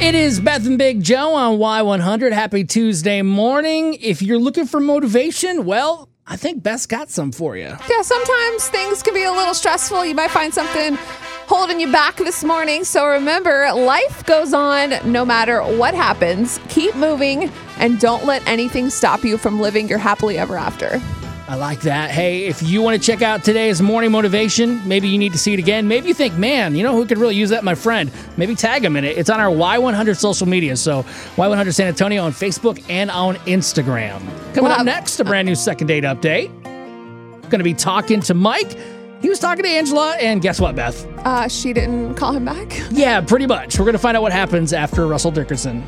It is Beth and Big Joe on Y100. Happy Tuesday morning. If you're looking for motivation, well, I think Beth's got some for you. Yeah, sometimes things can be a little stressful. You might find something holding you back this morning. So remember, life goes on no matter what happens. Keep moving and don't let anything stop you from living your happily ever after. I like that. Hey, if you want to check out today's morning motivation, maybe you need to see it again. Maybe you think, man, you know who could really use that? My friend. Maybe tag him in it. It's on our Y100 social media. So Y100 San Antonio on Facebook and on Instagram. Coming Wow. up next, a brand new second date update. Going to be talking to Mike. He was talking to Angela, and guess what, Beth? Uh, she didn't call him back. Yeah, pretty much. We're going to find out what happens after Russell Dickerson.